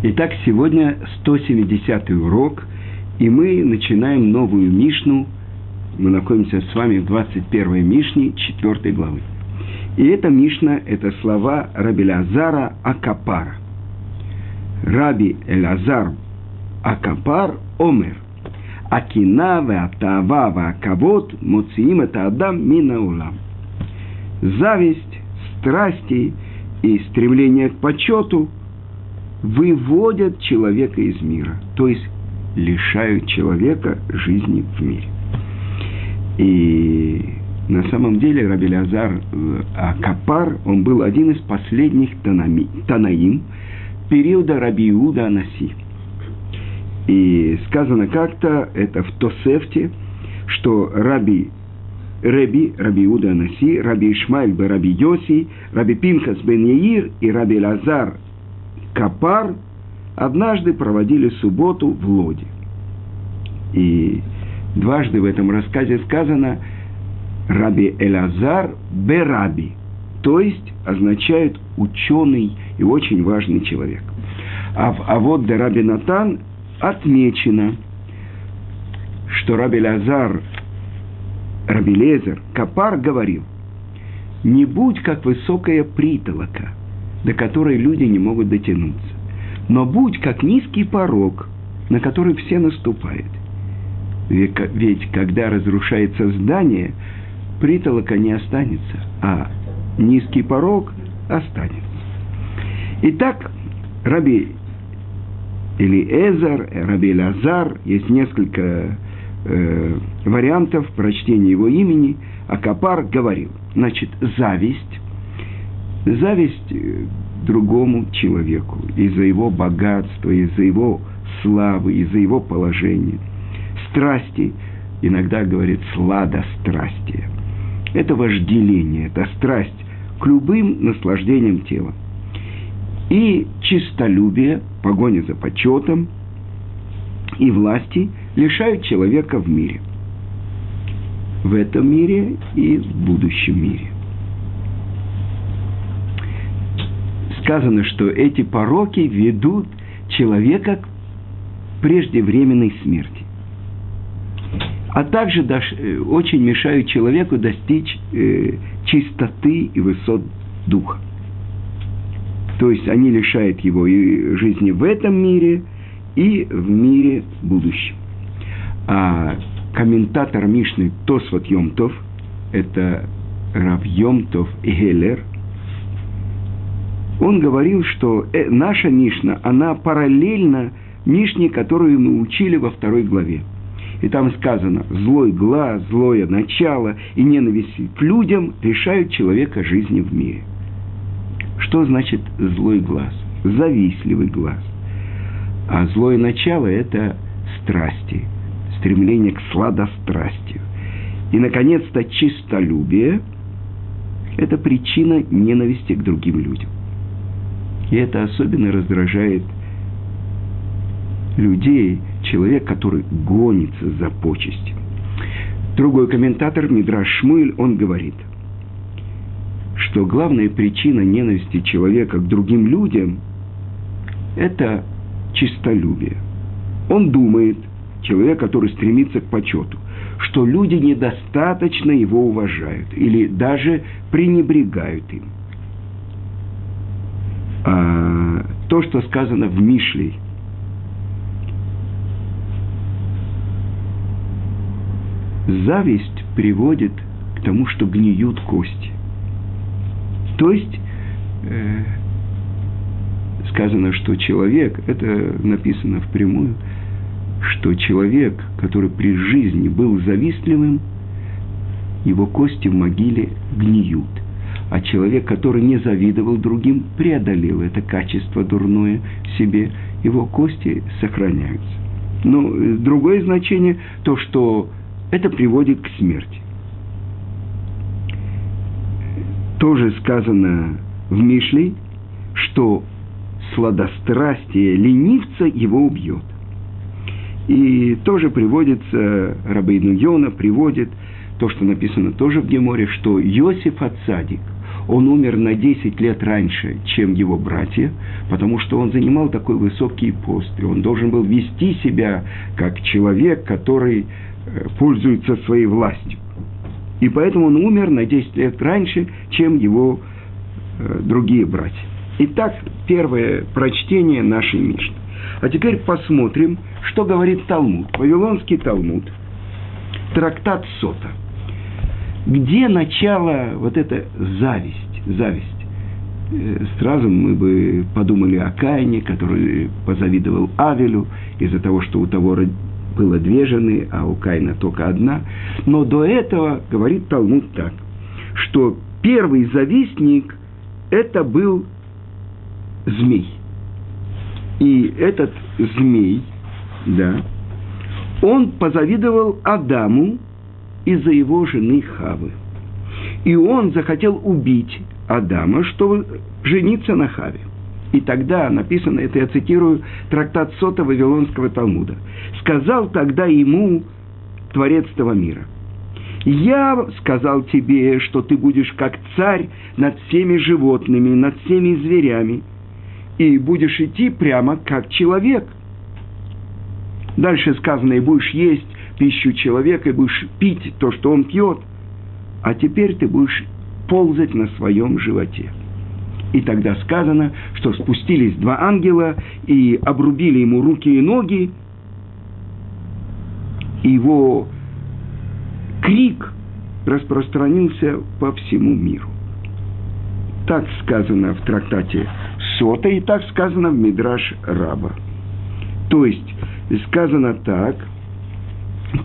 Итак, сегодня 170 урок, и мы начинаем новую Мишну. Мы находимся с вами в 21 Мишне 4 главы. И эта Мишна – это слова Раби Лазара Акапара. Раби Элазар Акапар Омер. Акина веатава веакавод муциим это адам мина улам. Зависть, страсти и стремление к почету – выводят человека из мира, то есть лишают человека жизни в мире. И на самом деле Раби Лазар э, Акапар, он был один из последних танами, танаим периода Раби Иуда Анаси. И сказано как-то, это в Тосефте, что Раби Раби, Раби Иуда Анаси, Раби Ишмаэль Раби Йоси, Раби Пинхас бен Яир и Раби Лазар Капар однажды проводили субботу в Лоде. И дважды в этом рассказе сказано Раби Элазар Бераби, то есть означает ученый и очень важный человек. А, а вот де Раби Натан отмечено, что Раби Лазар, Раби Лезер, Капар говорил, не будь как высокая притолока – до которой люди не могут дотянуться. Но будь как низкий порог, на который все наступают. Ведь когда разрушается здание, притолока не останется, а низкий порог останется. Итак, Раби или Эзар, Раби Лазар, есть несколько э, вариантов прочтения его имени, а Капар говорил, значит, зависть, зависть э, другому человеку из-за его богатства, из-за его славы, из-за его положения. Страсти, иногда говорит сладострастие. Это вожделение, это страсть к любым наслаждениям тела. И чистолюбие, погоня за почетом и власти лишают человека в мире. В этом мире и в будущем мире. Сказано, что эти пороки ведут человека к преждевременной смерти. А также э, очень мешают человеку достичь э, чистоты и высот духа. То есть они лишают его и жизни в этом мире, и в мире будущем. А комментатор Мишны Тосфот Йомтов, это Рав Йомтов и Гелер, он говорил, что э, наша Мишна, она параллельна Мишне, которую мы учили во второй главе. И там сказано, злой глаз, злое начало и ненависть к людям решают человека жизни в мире. Что значит злой глаз? Завистливый глаз. А злое начало – это страсти, стремление к сладострастию. И, наконец-то, чистолюбие – это причина ненависти к другим людям. И это особенно раздражает людей, человек, который гонится за почестью. Другой комментатор, Мидраш Шмуэль, он говорит, что главная причина ненависти человека к другим людям – это чистолюбие. Он думает, человек, который стремится к почету, что люди недостаточно его уважают или даже пренебрегают им – а, то, что сказано в Мишле, зависть приводит к тому, что гниют кости. То есть э, сказано, что человек, это написано впрямую, что человек, который при жизни был завистливым, его кости в могиле гниют – а человек, который не завидовал другим, преодолел это качество дурное себе, его кости сохраняются. Но э, другое значение – то, что это приводит к смерти. Тоже сказано в Мишле, что сладострастие ленивца его убьет. И тоже приводится, Рабейну Йона приводит то, что написано тоже в Геморе, что Йосиф Ацадик – он умер на 10 лет раньше, чем его братья, потому что он занимал такой высокий пост, и он должен был вести себя как человек, который э, пользуется своей властью. И поэтому он умер на 10 лет раньше, чем его э, другие братья. Итак, первое прочтение нашей Мишны. А теперь посмотрим, что говорит Талмуд. Вавилонский Талмуд. Трактат Сота. Где начало вот эта зависть? Зависть. Э, сразу мы бы подумали о Каине, который позавидовал Авелю из-за того, что у того было две жены, а у Каина только одна. Но до этого говорит Талмуд так, что первый завистник – это был змей. И этот змей, да, он позавидовал Адаму из-за его жены Хавы. И он захотел убить Адама, чтобы жениться на Хаве. И тогда написано, это я цитирую, трактат Сота Вавилонского Талмуда. «Сказал тогда ему Творец этого мира, «Я сказал тебе, что ты будешь как царь над всеми животными, над всеми зверями, и будешь идти прямо как человек». Дальше сказано, и будешь есть пищу человека, и будешь пить то, что он пьет, а теперь ты будешь ползать на своем животе. И тогда сказано, что спустились два ангела и обрубили ему руки и ноги, его крик распространился по всему миру. Так сказано в трактате Сота, и так сказано в Мидраш Раба. То есть, сказано так,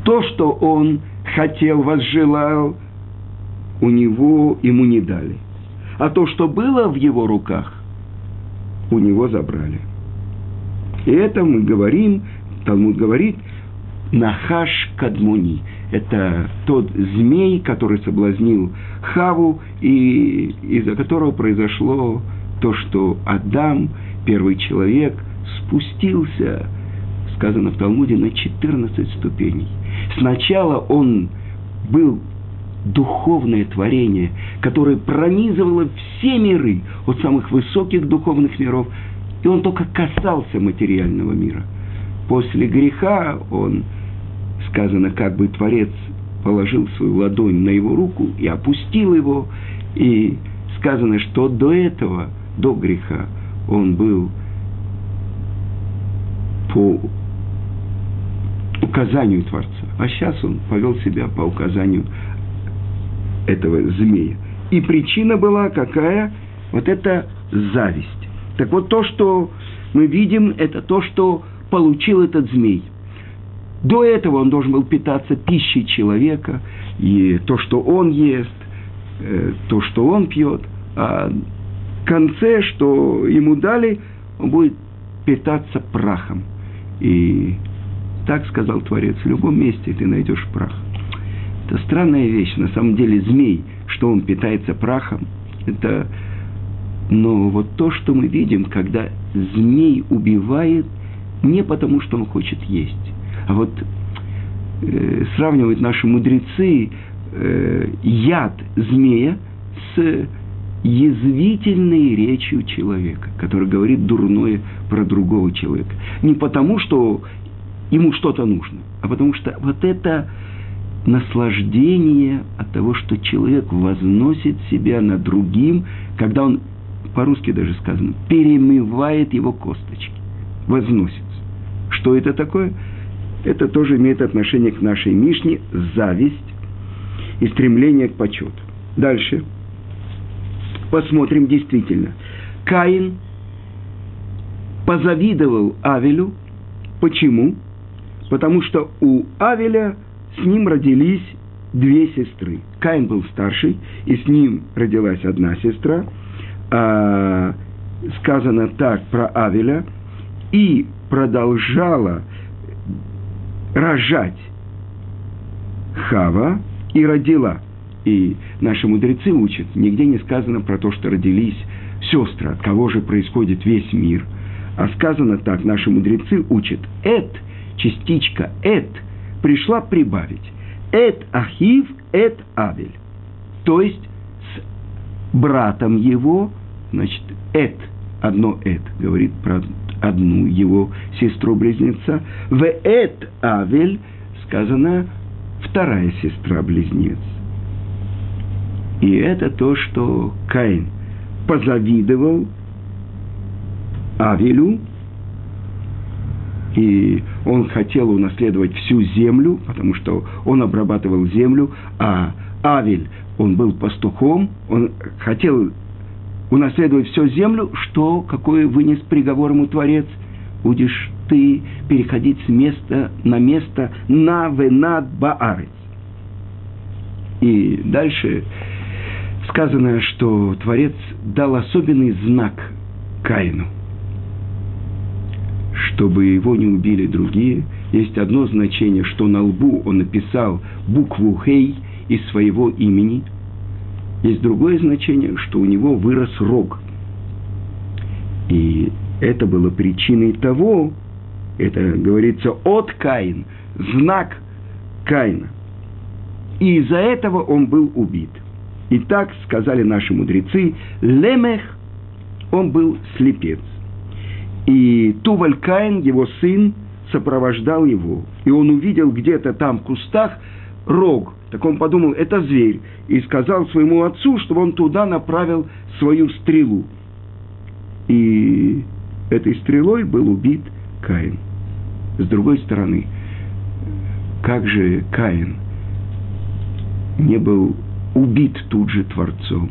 то, что он хотел, возжелал, у него ему не дали – а то, что было в его руках, у него забрали. И это мы говорим, Талмуд говорит, Нахаш Кадмуни. Это тот змей, который соблазнил Хаву, и из-за которого произошло то, что Адам, первый человек, спустился, сказано в Талмуде, на 14 ступеней. Сначала он был духовное творение, которое пронизывало все миры, от самых высоких духовных миров, и он только касался материального мира. После греха он, сказано, как бы Творец положил свою ладонь на его руку и опустил его, и сказано, что до этого, до греха, он был по указанию Творца, а сейчас он повел себя по указанию этого змея. И причина была какая? Вот это зависть. Так вот, то, что мы видим, это то, что получил этот змей. До этого он должен был питаться пищей человека, и то, что он ест, э, то, что он пьет, а в конце, что ему дали, он будет питаться прахом. И так сказал Творец, в любом месте ты найдешь прах. Это странная вещь. На самом деле змей, что он питается прахом, это... Но вот то, что мы видим, когда змей убивает не потому, что он хочет есть, а вот э, сравнивают наши мудрецы э, яд змея с язвительной речью человека, который говорит дурное про другого человека. Не потому, что ему что-то нужно, а потому что вот это наслаждение от того, что человек возносит себя над другим, когда он, по-русски даже сказано, перемывает его косточки, возносится. Что это такое? Это тоже имеет отношение к нашей Мишне, зависть и стремление к почету. Дальше. Посмотрим действительно. Каин позавидовал Авелю. Почему? Потому что у Авеля с ним родились две сестры. Каин был старший, и с ним родилась одна сестра. А, сказано так про Авеля, и продолжала рожать Хава и родила. И наши мудрецы учат, нигде не сказано про то, что родились сестры, от кого же происходит весь мир. А сказано так, наши мудрецы учат, эт, частичка эт – пришла прибавить. Эт Ахив, Эт Авель. То есть с братом его, значит, Эт, одно Эт, говорит про одну его сестру-близнеца. В Эт Авель сказано вторая сестра-близнец. И это то, что Каин позавидовал Авелю, и он хотел унаследовать всю землю, потому что он обрабатывал землю, а Авель, он был пастухом, он хотел унаследовать всю землю, что, какой вынес приговор ему Творец? Будешь ты переходить с места на место на венад баарец. И дальше сказано, что Творец дал особенный знак Каину – чтобы его не убили другие. Есть одно значение, что на лбу он написал букву «Хей» из своего имени. Есть другое значение, что у него вырос рог. И это было причиной того, это говорится от Каин, знак Каина. И из-за этого он был убит. И так сказали наши мудрецы, Лемех, он был слепец. И Туваль Каин, его сын, сопровождал его. И он увидел где-то там в кустах рог. Так он подумал, это зверь. И сказал своему отцу, чтобы он туда направил свою стрелу. И этой стрелой был убит Каин. С другой стороны, как же Каин не был убит тут же Творцом?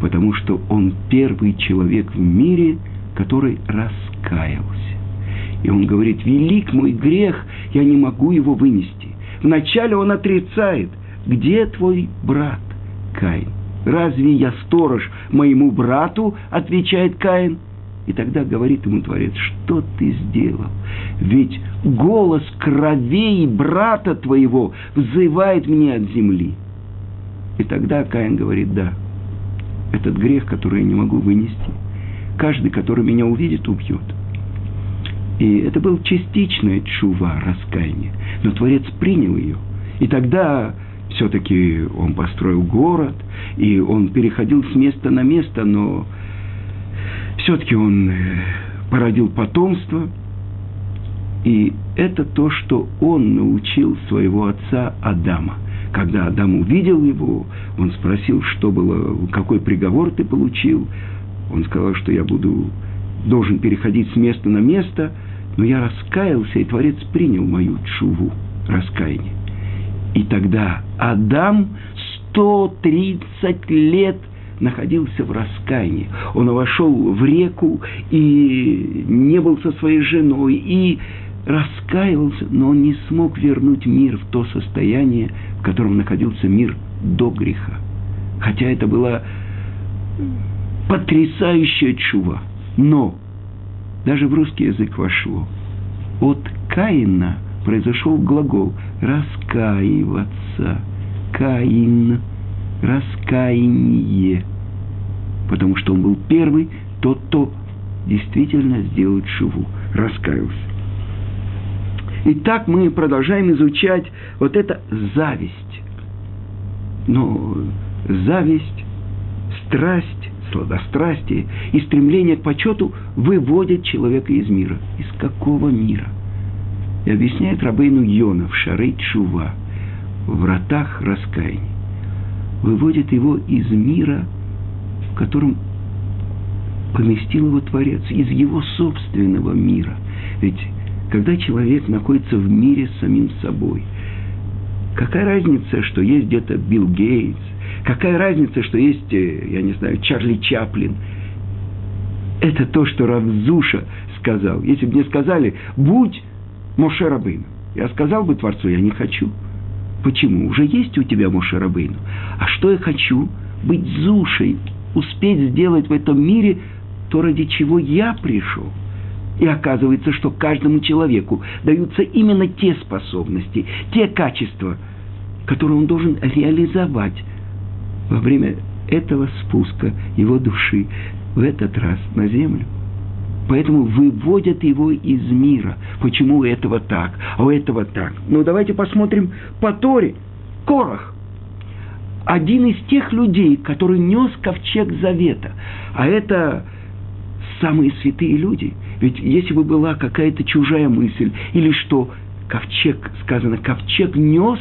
Потому что он первый человек в мире – который раскаялся. И он говорит, велик мой грех, я не могу его вынести. Вначале он отрицает, где твой брат Каин? Разве я сторож моему брату, отвечает Каин. И тогда говорит ему Творец, что ты сделал? Ведь голос кровей брата твоего взывает мне от земли. И тогда Каин говорит, да, этот грех, который я не могу вынести – каждый, который меня увидит, убьет. И это был частичная чува, раскаяние. Но Творец принял ее. И тогда все-таки он построил город, и он переходил с места на место, но все-таки он э, породил потомство. И это то, что он научил своего отца Адама. Когда Адам увидел его, он спросил, что было, какой приговор ты получил. Он сказал, что я буду, должен переходить с места на место, но я раскаялся, и Творец принял мою чуву, раскаяние. И тогда Адам 130 лет находился в раскаянии. Он вошел в реку и не был со своей женой, и раскаивался, но он не смог вернуть мир в то состояние, в котором находился мир до греха. Хотя это было потрясающая чува. Но даже в русский язык вошло. От Каина произошел глагол раскаиваться. Каин. Раскаяние. Потому что он был первый, тот, кто действительно сделал шиву, раскаялся. Итак, мы продолжаем изучать вот это зависть. Но зависть, страсть, сладострастие и стремление к почету выводят человека из мира. Из какого мира? И объясняет Рабейну Йона в Шары Чува, в вратах раскаяния. Выводит его из мира, в котором поместил его Творец, из его собственного мира. Ведь когда человек находится в мире с самим собой, какая разница, что есть где-то Билл Гейтс, Какая разница, что есть, э, я не знаю, Чарли Чаплин? Это то, что Равзуша сказал. Если бы мне сказали, будь Моше Рабейну, я сказал бы Творцу, я не хочу. Почему? Уже есть у тебя Моше Рабейну. А что я хочу? Быть Зушей, успеть сделать в этом мире то, ради чего я пришел. И оказывается, что каждому человеку даются именно те способности, те качества, которые он должен реализовать во время этого спуска его души в этот раз на землю. Поэтому выводят его из мира. Почему у этого так, а у этого так? Ну, давайте посмотрим по Торе. Корах. один из тех людей, который нес ковчег завета. А это самые святые люди. Ведь если бы была какая-то чужая мысль, или что ковчег, сказано, ковчег нес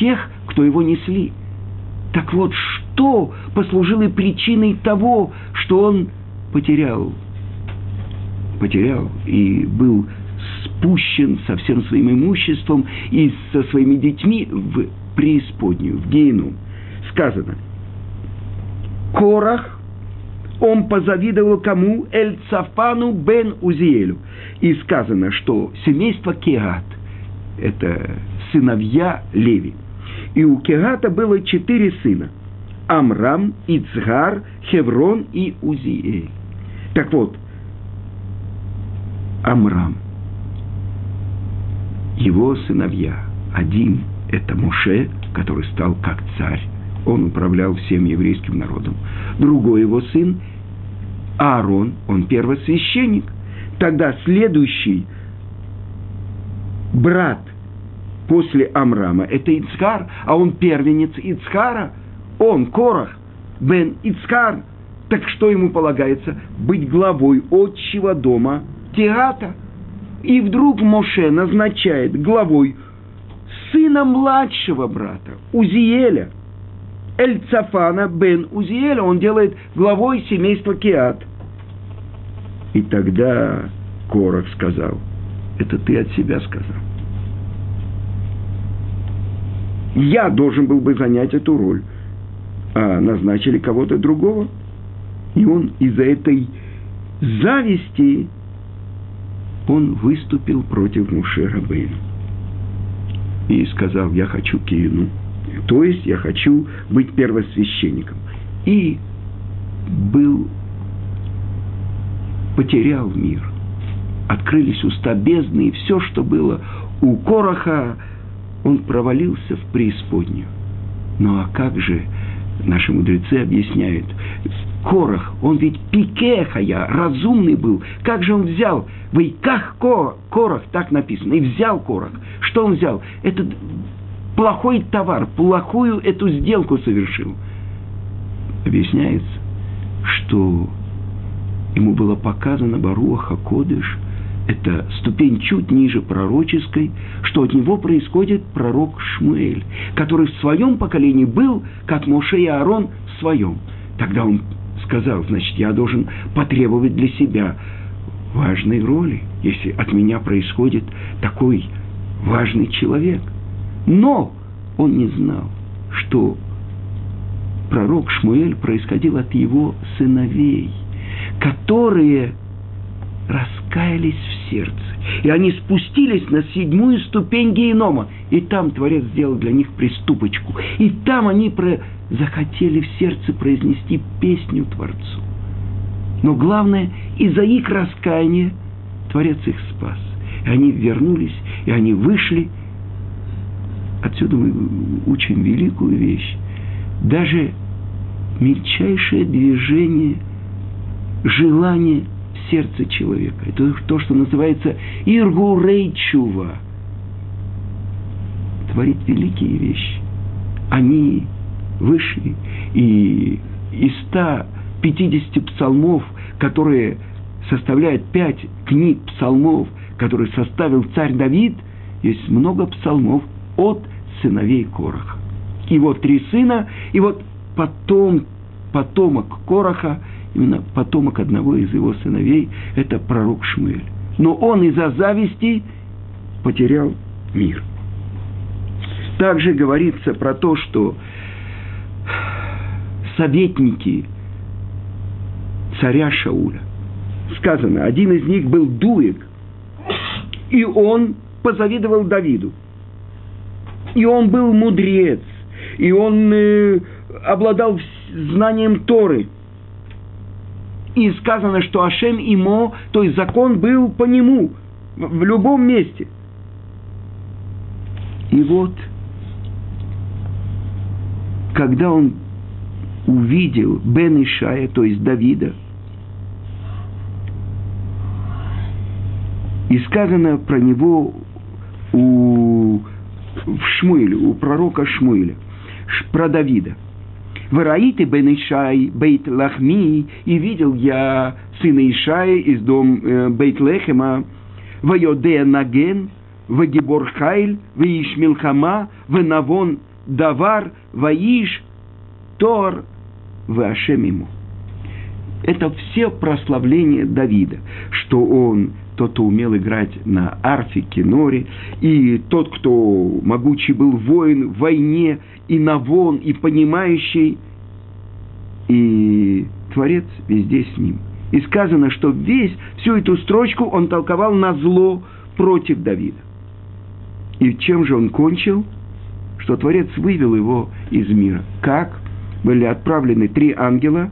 тех, кто его несли. Так вот, что послужило причиной того, что он потерял, потерял и был спущен со всем своим имуществом и со своими детьми в преисподнюю, в гейну. Сказано, Корах, он позавидовал кому? Эль Цафану бен Узиэлю. И сказано, что семейство Кеат, это сыновья Леви. И у Кегата было четыре сына. Амрам, Ицгар, Хеврон и Узиэль. Так вот, Амрам, его сыновья, один – это Моше, который стал как царь, он управлял всем еврейским народом. Другой его сын – Аарон, он первосвященник. Тогда следующий брат после Амрама – это Ицхар, а он первенец Ицхара. Он, Корах, бен Ицхар. Так что ему полагается? Быть главой отчего дома Тиата. И вдруг Моше назначает главой сына младшего брата, Узиеля, Эльцафана бен Узиеля, он делает главой семейства Киат. И тогда Корах сказал, это ты от себя сказал. Я должен был бы занять эту роль, а назначили кого-то другого. И он из-за этой зависти он выступил против Муше Рабейну и сказал, я хочу Киину, то есть я хочу быть первосвященником. И был, потерял мир. Открылись уста бездны, и все, что было у Короха, он провалился в преисподнюю. Ну а как же, наши мудрецы объясняют, Корах, он ведь пикехая, разумный был. Как же он взял? Вы как Корах, так написано, и взял Корах. Что он взял? Это плохой товар, плохую эту сделку совершил. Объясняется, что ему было показано Баруаха Кодыш, это ступень чуть ниже пророческой, что от него происходит пророк Шмуэль, который в своем поколении был, как Моше и Аарон в своем. Тогда он сказал, значит, я должен потребовать для себя важной роли, если от меня происходит такой важный человек. Но он не знал, что пророк Шмуэль происходил от его сыновей, которые раскаялись в сердце. И они спустились на седьмую ступень генома. И там Творец сделал для них приступочку. И там они про... захотели в сердце произнести песню Творцу. Но главное, из-за их раскаяния Творец их спас. И они вернулись, и они вышли. Отсюда мы учим великую вещь. Даже мельчайшее движение, желание сердце человека. Это то, что называется иргурейчува. Творит великие вещи. Они вышли, и из 150 псалмов, которые составляют пять книг псалмов, которые составил царь Давид, есть много псалмов от сыновей Короха. Вот три сына, и вот потом, потомок Короха, именно потомок одного из его сыновей, это пророк Шмуэль. Но он из-за зависти потерял мир. Также говорится про то, что советники царя Шауля, сказано, один из них был Дуик, и он позавидовал Давиду. И он был мудрец, и он э, обладал знанием Торы – и сказано, что Ашем имо, то есть закон был по нему, в любом месте. И вот, когда он увидел Бен Ишая, то есть Давида, и сказано про него у, в Шмуиле, у пророка Шмуиля, про Давида. Вараиты бен Ишай, Бейт Лахми, и видел я сына Ишая из дом э, Бейт Лехема, Вайоде Наген, Вагибор Хайль, Ваиш Милхама, Ванавон Давар, Ваиш Тор, Вашем ему. Это все прославления Давида, что он тот, кто умел играть на арфе, киноре, и тот, кто могучий был воин в войне, и навон, и понимающий, и Творец везде с ним. И сказано, что весь, всю эту строчку он толковал на зло против Давида. И чем же он кончил? Что Творец вывел его из мира. Как? Были отправлены три ангела,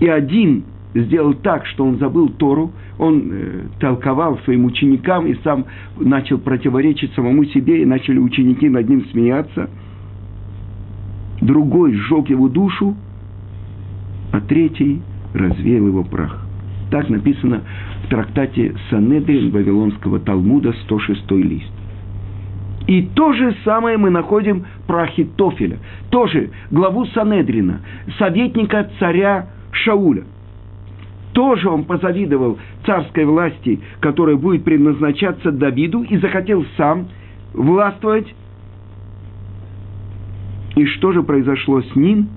и один сделал так, что он забыл Тору, он э, толковал своим ученикам и сам начал противоречить самому себе, и начали ученики над ним смеяться. Другой сжег его душу, а третий развеял его прах. Так написано в трактате Санедрин Вавилонского Талмуда, 106 лист. И то же самое мы находим про Ахитофеля, тоже главу Санедрина, советника царя Шауля – тоже он позавидовал царской власти, которая будет предназначаться Давиду, и захотел сам властвовать. И что же произошло с ним?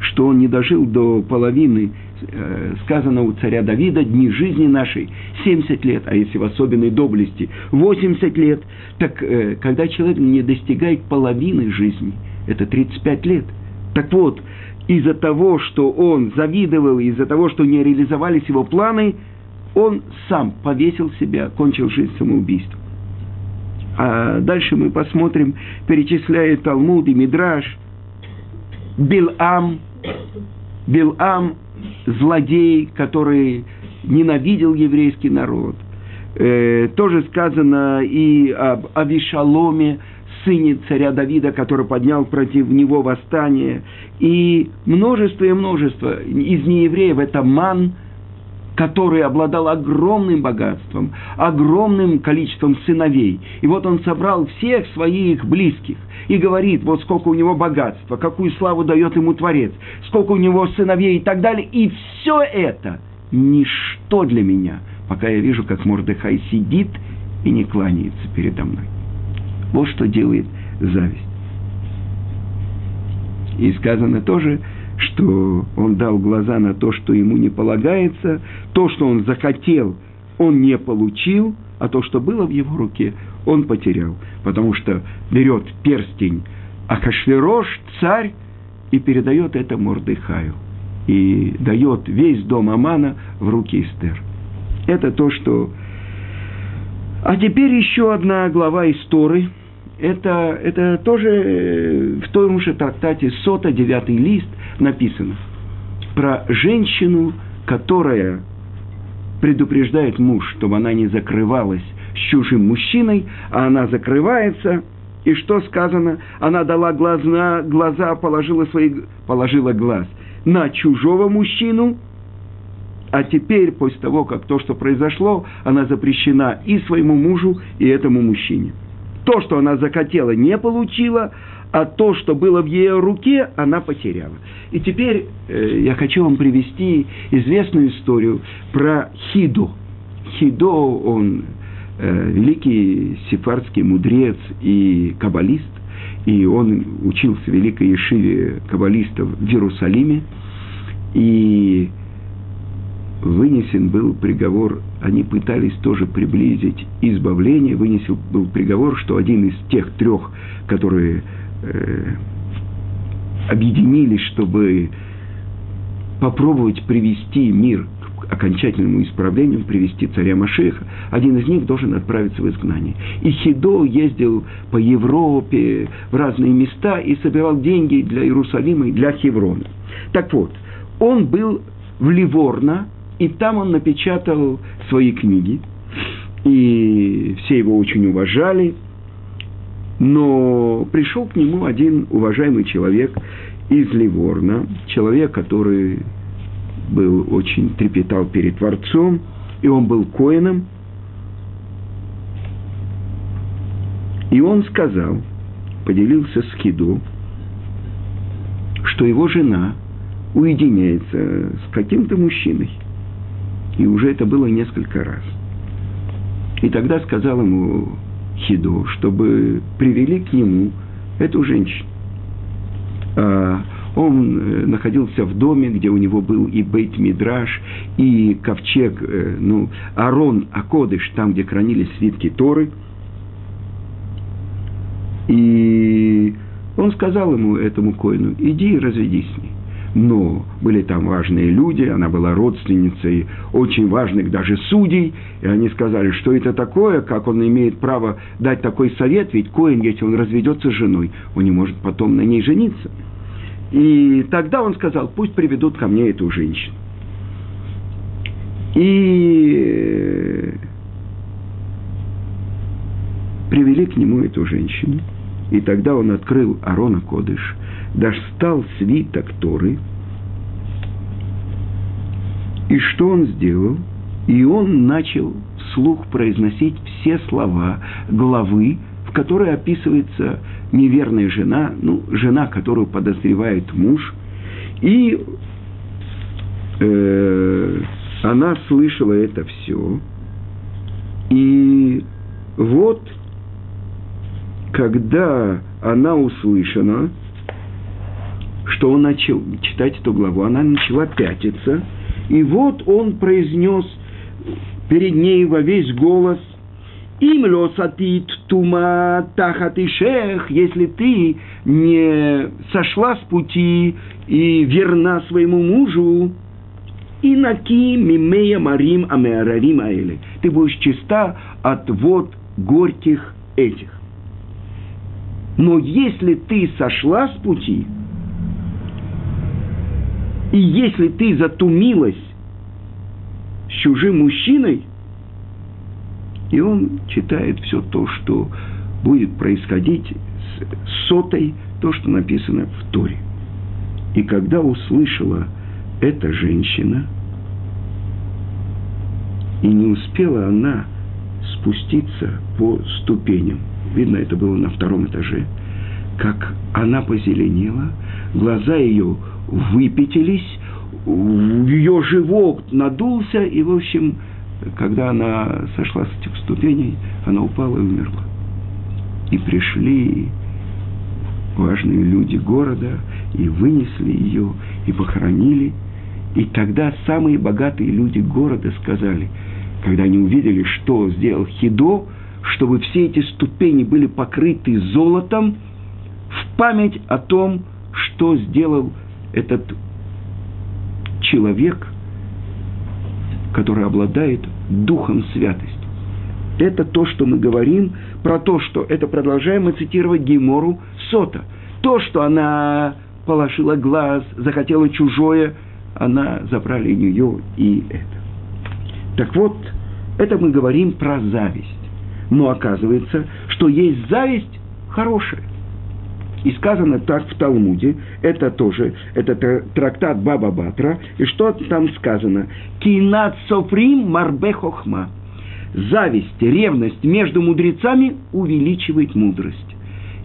Что он не дожил до половины э, сказанного у царя Давида дни жизни нашей 70 лет, а если в особенной доблести 80 лет, так э, когда человек не достигает половины жизни, это 35 лет. Так вот, из-за того, что он завидовал, из-за того, что не реализовались его планы, он сам повесил себя, кончил жизнь самоубийством. А дальше мы посмотрим, перечисляет Талмуд и Мидраш, Билам, Билам, злодей, который ненавидел еврейский народ. Э, тоже сказано и об Авишаломе, сыне царя Давида, который поднял против него восстание, и множество и множество из неевреев это ман, который обладал огромным богатством, огромным количеством сыновей. И вот он собрал всех своих близких и говорит, вот сколько у него богатства, какую славу дает ему Творец, сколько у него сыновей и так далее. И все это ничто для меня, пока я вижу, как Мордыхай сидит и не кланяется передо мной. Вот что делает зависть. И сказано тоже, что он дал глаза на то, что ему не полагается, то, что он захотел, он не получил, а то, что было в его руке, он потерял. Потому что берет перстень Ахашверош, царь, и передает это Мордыхаю. И дает весь дом Амана в руки Эстер. Это то, что... А теперь еще одна глава истории – это, это тоже э, в том же трактате Сота, девятый лист, написано про женщину, которая предупреждает муж, чтобы она не закрывалась с чужим мужчиной, а она закрывается, и что сказано? Она дала глаза, глаза положила, свои, положила глаз на чужого мужчину, а теперь, после того, как то, что произошло, она запрещена и своему мужу, и этому мужчине. То, что она захотела, не получила, а то, что было в ее руке, она потеряла. И теперь э, я хочу вам привести известную историю про Хиду. Хидо, он э, великий сефардский мудрец и каббалист, и он учился в великой ешиве каббалистов в Иерусалиме, и вынесен был приговор, они пытались тоже приблизить избавление, вынесен был приговор, что один из тех трех, которые э, объединились, чтобы попробовать привести мир к окончательному исправлению, привести царя Машеха, один из них должен отправиться в изгнание. И Хидо ездил по Европе в разные места и собирал деньги для Иерусалима и для Хеврона. Так вот, он был в Ливорно, и там он напечатал свои книги, и все его очень уважали, но пришел к нему один уважаемый человек из Ливорна, человек, который был очень трепетал перед Творцом, и он был коином, и он сказал, поделился с Хиду, что его жена уединяется с каким-то мужчиной. И уже это было несколько раз. И тогда сказал ему Хидо, чтобы привели к нему эту женщину. А он э, находился в доме, где у него был и бейт мидраш, и ковчег, э, ну, Арон Акодыш, там, где хранились свитки Торы. И он сказал ему, этому коину, иди и разведись с ней но были там важные люди, она была родственницей очень важных даже судей, и они сказали, что это такое, как он имеет право дать такой совет, ведь Коин, если он разведется с женой, он не может потом на ней жениться. И тогда он сказал, пусть приведут ко мне эту женщину. И привели к нему эту женщину. И тогда он открыл Арона Кодыш, достал свиток Торы. И что он сделал? И он начал вслух произносить все слова главы, в которой описывается неверная жена, ну, жена, которую подозревает муж. И э, она слышала это все. И вот, когда она услышана, что он начал читать эту главу, она начала пятиться, и вот он произнес перед ней во весь голос им лосатит тума тахат шех, если ты не сошла с пути и верна своему мужу, и наки мимея марим амеаравим аэли. Ты будешь чиста от вод горьких этих. Но если ты сошла с пути, и если ты затумилась с чужим мужчиной, и он читает все то, что будет происходить с сотой, то, что написано в Торе. И когда услышала эта женщина, и не успела она спуститься по ступеням, видно, это было на втором этаже, как она позеленела, глаза ее выпятились, ее живот надулся, и, в общем, когда она сошла с этих ступеней, она упала и умерла. И пришли важные люди города, и вынесли ее, и похоронили. И тогда самые богатые люди города сказали, когда они увидели, что сделал Хидо, чтобы все эти ступени были покрыты золотом, в память о том, что сделал этот человек, который обладает духом святости. Это то, что мы говорим про то, что это продолжаем мы цитировать Геймору Сота. То, что она положила глаз, захотела чужое, она забрали нее и это. Так вот, это мы говорим про зависть. Но оказывается, что есть зависть хорошая. И сказано так в Талмуде, это тоже, это трактат Баба Батра, и что там сказано? Кинат софрим марбе хохма. Зависть, ревность между мудрецами увеличивает мудрость.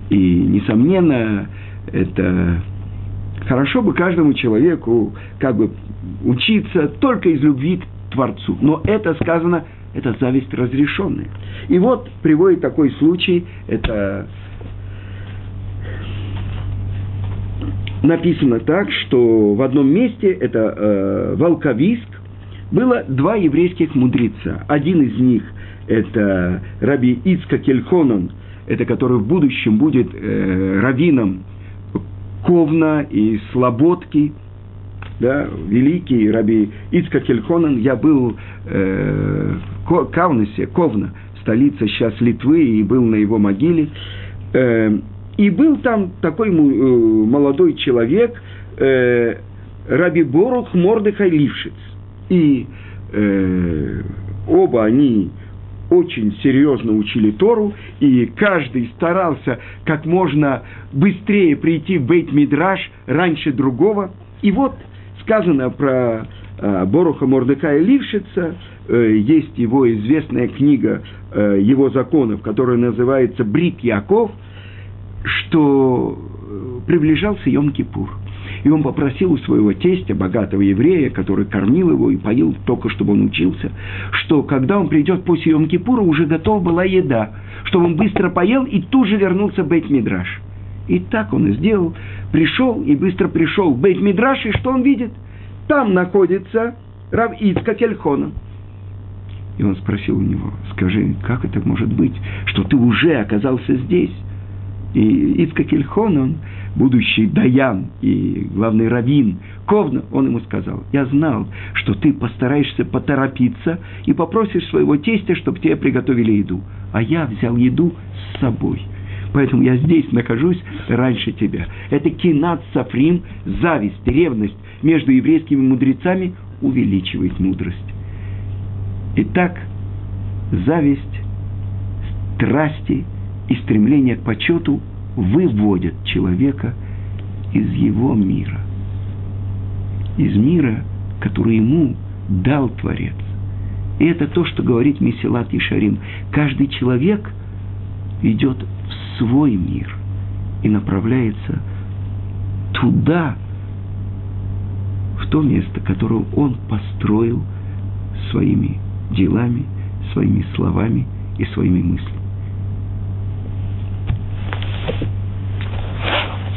И, несомненно, это хорошо бы каждому человеку как бы учиться только из любви к Творцу. Но это сказано, это зависть разрешенная. И вот приводит такой случай, это написано так, что в одном месте, это э, Волковиск, было два еврейских мудреца. Один из них – это Раби Ицка Кельхонон, это который в будущем будет э, раввином Ковна и Слободки, да, великий Раби Ицка Кельхонон. Я был э, в Ковна, столица сейчас Литвы, и был на его могиле. Э, и был там такой э, молодой человек, э, Раби Борух Мордыхай Лившиц. И э, оба они очень серьезно учили Тору, и каждый старался как можно быстрее прийти в Бейт Мидраш раньше другого. И вот сказано про э, Боруха Мордекая Лившица, э, есть его известная книга э, его законов, которая называется «Брит Яков», что приближался Йом-Кипур. И он попросил у своего тестя, богатого еврея, который кормил его и поил только, чтобы он учился, что когда он придет после Йом Кипура, уже готова была еда, чтобы он быстро поел и тут же вернулся в Бейт-Мидраш. И так он и сделал. Пришел и быстро пришел в Бейт-Мидраш, и что он видит? Там находится Рав Ицка Кельхона. И он спросил у него, скажи, как это может быть, что ты уже оказался здесь? И Ицка он, будущий Даян и главный раввин Ковна, он ему сказал, я знал, что ты постараешься поторопиться и попросишь своего тестя, чтобы тебе приготовили еду. А я взял еду с собой. Поэтому я здесь нахожусь раньше тебя. Это кинат сафрим, зависть, ревность между еврейскими мудрецами увеличивает мудрость. Итак, зависть, страсти и стремление к почету выводят человека из его мира. Из мира, который ему дал Творец. И это то, что говорит Месилат Ишарим. Каждый человек идет свой мир и направляется туда, в то место, которое он построил своими делами, своими словами и своими мыслями.